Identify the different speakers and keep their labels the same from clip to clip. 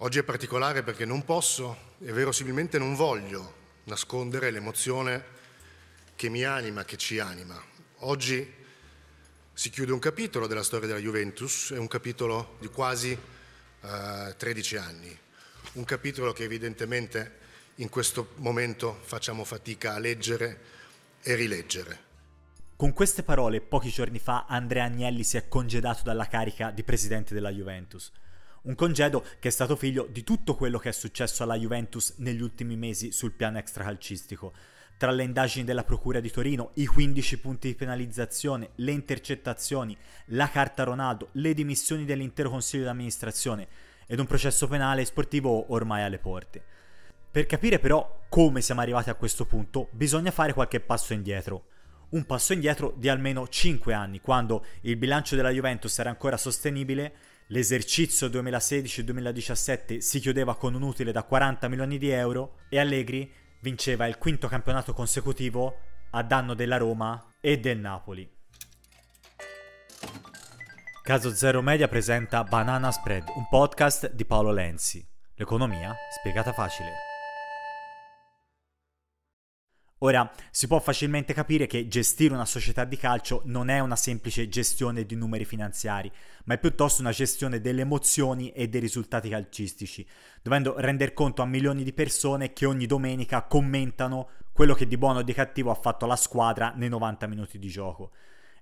Speaker 1: Oggi è particolare perché non posso e verosimilmente non voglio nascondere l'emozione che mi anima, che ci anima. Oggi si chiude un capitolo della storia della Juventus, è un capitolo di quasi eh, 13 anni, un capitolo che evidentemente in questo momento facciamo fatica a leggere e rileggere.
Speaker 2: Con queste parole, pochi giorni fa, Andrea Agnelli si è congedato dalla carica di presidente della Juventus. Un congedo che è stato figlio di tutto quello che è successo alla Juventus negli ultimi mesi sul piano extracalcistico. Tra le indagini della Procura di Torino, i 15 punti di penalizzazione, le intercettazioni, la carta Ronaldo, le dimissioni dell'intero consiglio di amministrazione ed un processo penale sportivo ormai alle porte. Per capire però come siamo arrivati a questo punto, bisogna fare qualche passo indietro. Un passo indietro di almeno 5 anni, quando il bilancio della Juventus era ancora sostenibile L'esercizio 2016-2017 si chiudeva con un utile da 40 milioni di euro e Allegri vinceva il quinto campionato consecutivo a danno della Roma e del Napoli. Caso Zero Media presenta Banana Spread, un podcast di Paolo Lenzi. L'economia spiegata facile. Ora, si può facilmente capire che gestire una società di calcio non è una semplice gestione di numeri finanziari, ma è piuttosto una gestione delle emozioni e dei risultati calcistici, dovendo rendere conto a milioni di persone che ogni domenica commentano quello che di buono o di cattivo ha fatto la squadra nei 90 minuti di gioco.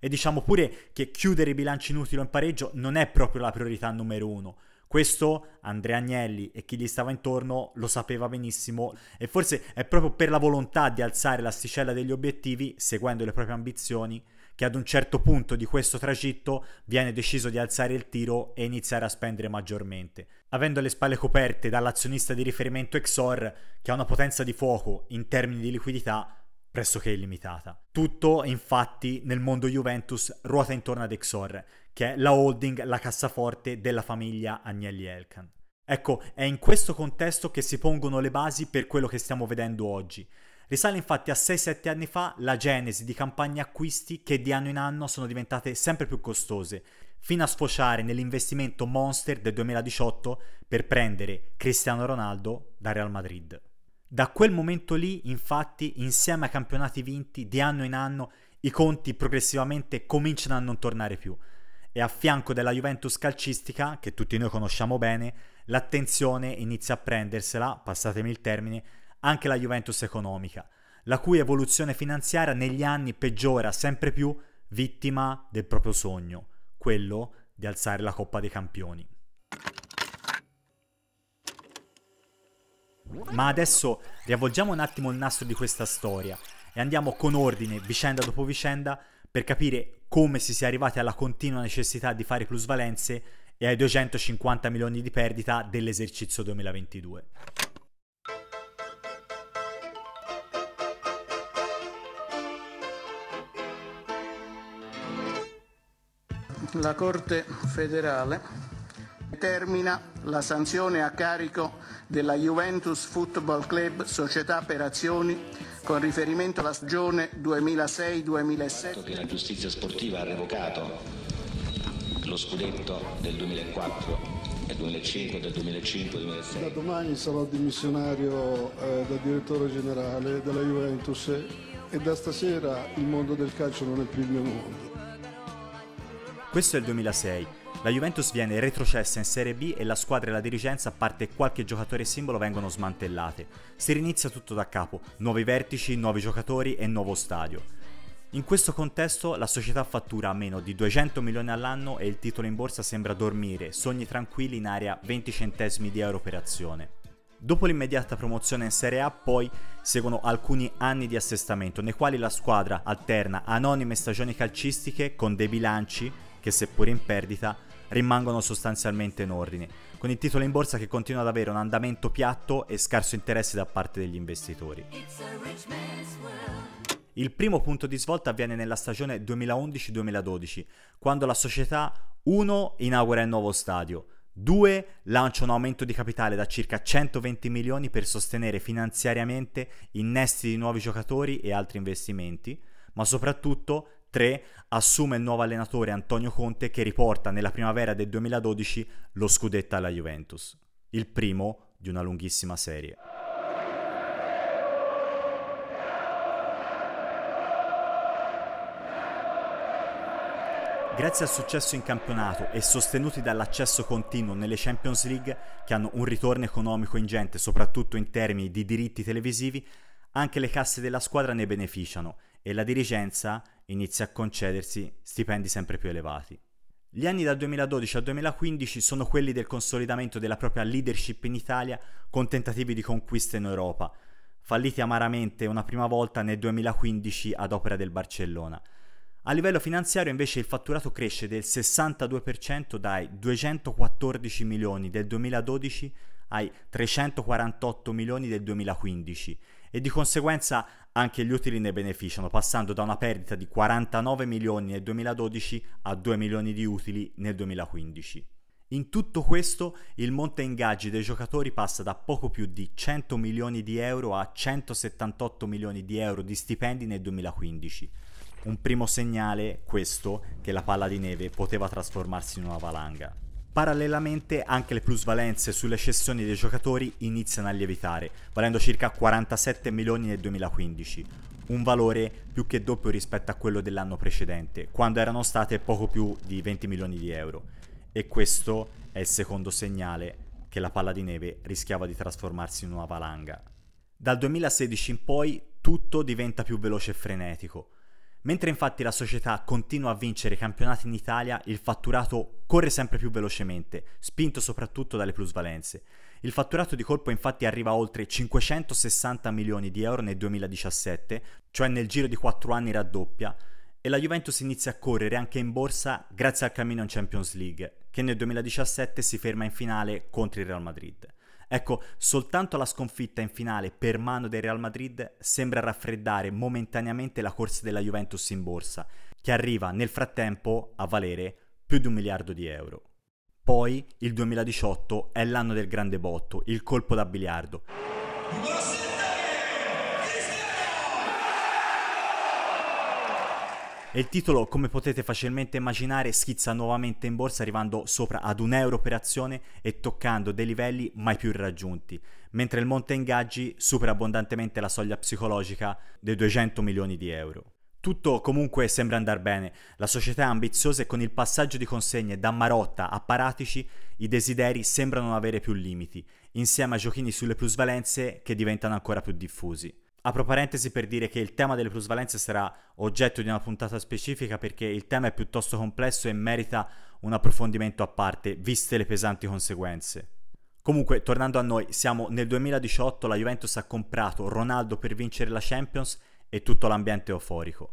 Speaker 2: E diciamo pure che chiudere i bilanci inutili in pareggio non è proprio la priorità numero uno, questo Andrea Agnelli e chi gli stava intorno lo sapeva benissimo e forse è proprio per la volontà di alzare l'asticella degli obiettivi, seguendo le proprie ambizioni, che ad un certo punto di questo tragitto viene deciso di alzare il tiro e iniziare a spendere maggiormente. Avendo le spalle coperte dall'azionista di riferimento Exor, che ha una potenza di fuoco in termini di liquidità pressoché illimitata. Tutto, infatti, nel mondo Juventus ruota intorno ad Exor, che è la holding, la cassaforte della famiglia Agnelli Elkan. Ecco, è in questo contesto che si pongono le basi per quello che stiamo vedendo oggi. Risale infatti a 6-7 anni fa la genesi di campagne acquisti che di anno in anno sono diventate sempre più costose, fino a sfociare nell'investimento monster del 2018 per prendere Cristiano Ronaldo da Real Madrid. Da quel momento lì, infatti, insieme ai campionati vinti di anno in anno, i conti progressivamente cominciano a non tornare più e a fianco della Juventus calcistica, che tutti noi conosciamo bene, l'attenzione inizia a prendersela, passatemi il termine, anche la Juventus economica, la cui evoluzione finanziaria negli anni peggiora sempre più vittima del proprio sogno, quello di alzare la Coppa dei Campioni. Ma adesso riavvolgiamo un attimo il nastro di questa storia e andiamo con ordine, vicenda dopo vicenda, per capire come si sia arrivati alla continua necessità di fare plusvalenze e ai 250 milioni di perdita dell'esercizio 2022.
Speaker 3: La Corte federale determina la sanzione a carico della Juventus Football Club Società per Azioni con riferimento alla stagione 2006-2007.
Speaker 4: Che la giustizia sportiva ha revocato lo scudetto del 2004 del 2005, del 2005-2006.
Speaker 5: Da domani sarò dimissionario eh, da direttore generale della Juventus e da stasera il mondo del calcio non è più il mio mondo.
Speaker 2: Questo è il 2006. La Juventus viene retrocessa in Serie B e la squadra e la dirigenza, a parte qualche giocatore simbolo, vengono smantellate. Si rinizia tutto da capo, nuovi vertici, nuovi giocatori e nuovo stadio. In questo contesto la società fattura meno di 200 milioni all'anno e il titolo in borsa sembra dormire, sogni tranquilli in area 20 centesimi di euro per azione. Dopo l'immediata promozione in Serie A poi seguono alcuni anni di assestamento nei quali la squadra alterna anonime stagioni calcistiche con dei bilanci che seppur in perdita rimangono sostanzialmente in ordine, con il titolo in borsa che continua ad avere un andamento piatto e scarso interesse da parte degli investitori. Il primo punto di svolta avviene nella stagione 2011-2012, quando la società 1 inaugura il nuovo stadio, 2 lancia un aumento di capitale da circa 120 milioni per sostenere finanziariamente innesti di nuovi giocatori e altri investimenti, ma soprattutto 3. Assume il nuovo allenatore Antonio Conte che riporta nella primavera del 2012 lo scudetto alla Juventus. il primo di una lunghissima serie. Grazie al successo in campionato e sostenuti dall'accesso continuo nelle Champions League, che hanno un ritorno economico ingente soprattutto in termini di diritti televisivi, anche le casse della squadra ne beneficiano e la dirigenza inizia a concedersi stipendi sempre più elevati. Gli anni dal 2012 al 2015 sono quelli del consolidamento della propria leadership in Italia con tentativi di conquista in Europa, falliti amaramente una prima volta nel 2015 ad opera del Barcellona – a livello finanziario invece il fatturato cresce del 62% dai 214 milioni del 2012 ai 348 milioni del 2015 e di conseguenza anche gli utili ne beneficiano, passando da una perdita di 49 milioni nel 2012 a 2 milioni di utili nel 2015. In tutto questo il monte ingaggi dei giocatori passa da poco più di 100 milioni di euro a 178 milioni di euro di stipendi nel 2015 un primo segnale, questo, che la palla di neve poteva trasformarsi in una valanga. Parallelamente anche le plusvalenze sulle cessioni dei giocatori iniziano a lievitare, valendo circa 47 milioni nel 2015, un valore più che doppio rispetto a quello dell'anno precedente, quando erano state poco più di 20 milioni di euro. E questo è il secondo segnale che la palla di neve rischiava di trasformarsi in una valanga. Dal 2016 in poi tutto diventa più veloce e frenetico. Mentre infatti la società continua a vincere campionati in Italia, il fatturato corre sempre più velocemente, spinto soprattutto dalle plusvalenze. Il fatturato di colpo infatti arriva a oltre 560 milioni di euro nel 2017, cioè nel giro di 4 anni raddoppia, e la Juventus inizia a correre anche in borsa grazie al cammino in Champions League, che nel 2017 si ferma in finale contro il Real Madrid. Ecco, soltanto la sconfitta in finale per mano del Real Madrid sembra raffreddare momentaneamente la corsa della Juventus in borsa, che arriva nel frattempo a valere più di un miliardo di euro. Poi il 2018 è l'anno del grande botto, il colpo da biliardo. E il titolo, come potete facilmente immaginare, schizza nuovamente in borsa arrivando sopra ad un euro per azione e toccando dei livelli mai più raggiunti, mentre il monte ingaggi supera abbondantemente la soglia psicologica dei 200 milioni di euro. Tutto comunque sembra andare bene, la società è ambiziosa e con il passaggio di consegne da Marotta a Paratici i desideri sembrano avere più limiti, insieme a giochini sulle plusvalenze che diventano ancora più diffusi. Apro parentesi per dire che il tema delle plusvalenze sarà oggetto di una puntata specifica perché il tema è piuttosto complesso e merita un approfondimento a parte, viste le pesanti conseguenze. Comunque, tornando a noi, siamo nel 2018, la Juventus ha comprato Ronaldo per vincere la Champions e tutto l'ambiente euforico.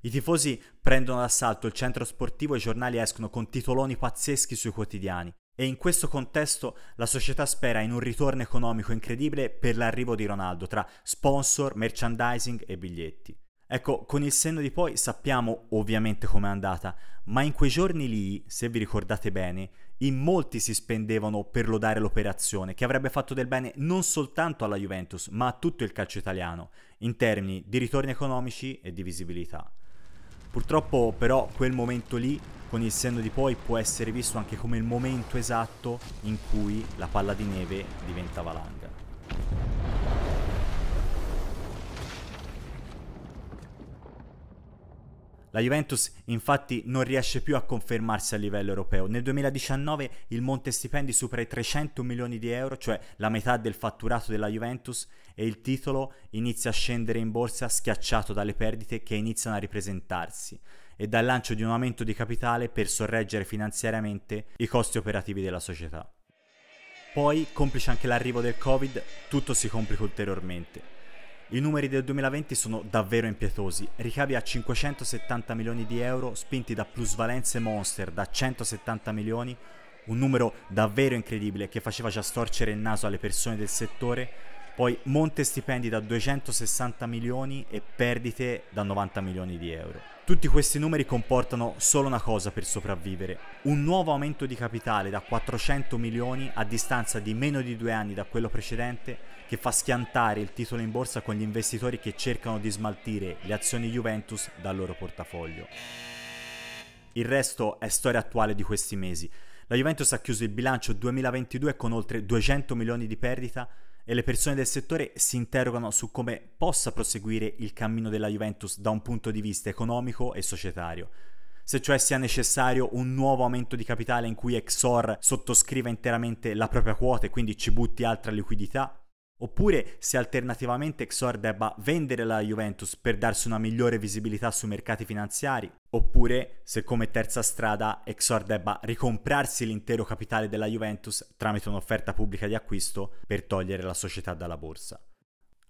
Speaker 2: I tifosi prendono d'assalto il centro sportivo e i giornali escono con titoloni pazzeschi sui quotidiani. E in questo contesto la società spera in un ritorno economico incredibile per l'arrivo di Ronaldo tra sponsor, merchandising e biglietti. Ecco, con il senno di poi sappiamo ovviamente com'è andata, ma in quei giorni lì, se vi ricordate bene, in molti si spendevano per lodare l'operazione, che avrebbe fatto del bene non soltanto alla Juventus, ma a tutto il calcio italiano, in termini di ritorni economici e di visibilità. Purtroppo però quel momento lì con il senno di poi può essere visto anche come il momento esatto in cui la palla di neve diventa valanga. La Juventus infatti non riesce più a confermarsi a livello europeo. Nel 2019 il monte stipendi supera i 300 milioni di euro, cioè la metà del fatturato della Juventus, e il titolo inizia a scendere in borsa schiacciato dalle perdite che iniziano a ripresentarsi e dal lancio di un aumento di capitale per sorreggere finanziariamente i costi operativi della società. Poi, complice anche l'arrivo del Covid, tutto si complica ulteriormente. I numeri del 2020 sono davvero impietosi, ricavi a 570 milioni di euro spinti da plusvalenze monster da 170 milioni, un numero davvero incredibile che faceva già storcere il naso alle persone del settore, poi monte stipendi da 260 milioni e perdite da 90 milioni di euro. Tutti questi numeri comportano solo una cosa per sopravvivere, un nuovo aumento di capitale da 400 milioni a distanza di meno di due anni da quello precedente che fa schiantare il titolo in borsa con gli investitori che cercano di smaltire le azioni Juventus dal loro portafoglio. Il resto è storia attuale di questi mesi. La Juventus ha chiuso il bilancio 2022 con oltre 200 milioni di perdita e le persone del settore si interrogano su come possa proseguire il cammino della Juventus da un punto di vista economico e societario. Se cioè sia necessario un nuovo aumento di capitale in cui Exor sottoscriva interamente la propria quota e quindi ci butti altra liquidità, Oppure se alternativamente Xor debba vendere la Juventus per darsi una migliore visibilità sui mercati finanziari, oppure se come terza strada Xor debba ricomprarsi l'intero capitale della Juventus tramite un'offerta pubblica di acquisto per togliere la società dalla borsa.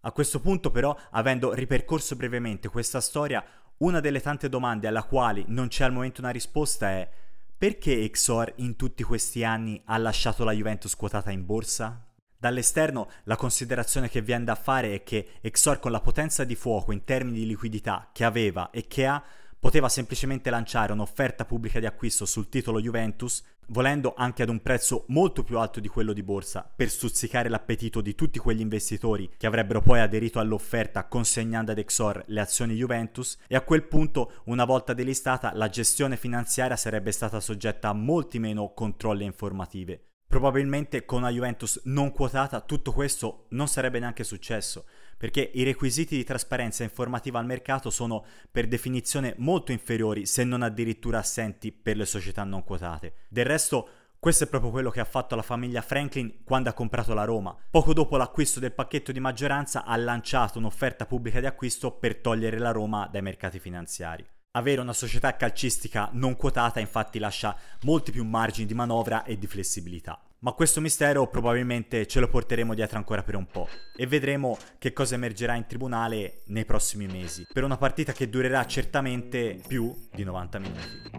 Speaker 2: A questo punto però, avendo ripercorso brevemente questa storia, una delle tante domande alla quali non c'è al momento una risposta è perché Exor in tutti questi anni ha lasciato la Juventus quotata in borsa? Dall'esterno la considerazione che viene da fare è che Exor con la potenza di fuoco in termini di liquidità che aveva e che ha poteva semplicemente lanciare un'offerta pubblica di acquisto sul titolo Juventus, volendo anche ad un prezzo molto più alto di quello di borsa, per stuzzicare l'appetito di tutti quegli investitori che avrebbero poi aderito all'offerta consegnando ad Exor le azioni Juventus, e a quel punto, una volta delistata, la gestione finanziaria sarebbe stata soggetta a molti meno controlli informative. Probabilmente con una Juventus non quotata tutto questo non sarebbe neanche successo, perché i requisiti di trasparenza informativa al mercato sono per definizione molto inferiori, se non addirittura assenti, per le società non quotate. Del resto, questo è proprio quello che ha fatto la famiglia Franklin quando ha comprato la Roma. Poco dopo l'acquisto del pacchetto di maggioranza ha lanciato un'offerta pubblica di acquisto per togliere la Roma dai mercati finanziari. Avere una società calcistica non quotata infatti lascia molti più margini di manovra e di flessibilità. Ma questo mistero probabilmente ce lo porteremo dietro ancora per un po' e vedremo che cosa emergerà in tribunale nei prossimi mesi, per una partita che durerà certamente più di 90 minuti.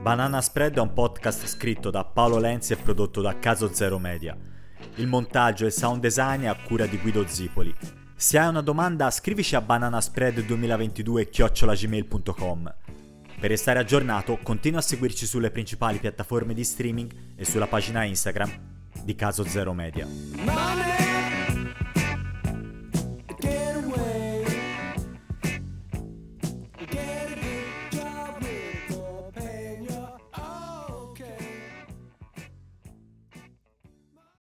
Speaker 2: Banana Spread è un podcast scritto da Paolo Lenzi e prodotto da Caso Zero Media. Il montaggio e il sound design è a cura di Guido Zipoli. Se hai una domanda scrivici a bananaspread2022-gmail.com Per restare aggiornato continua a seguirci sulle principali piattaforme di streaming e sulla pagina Instagram di Caso Zero Media.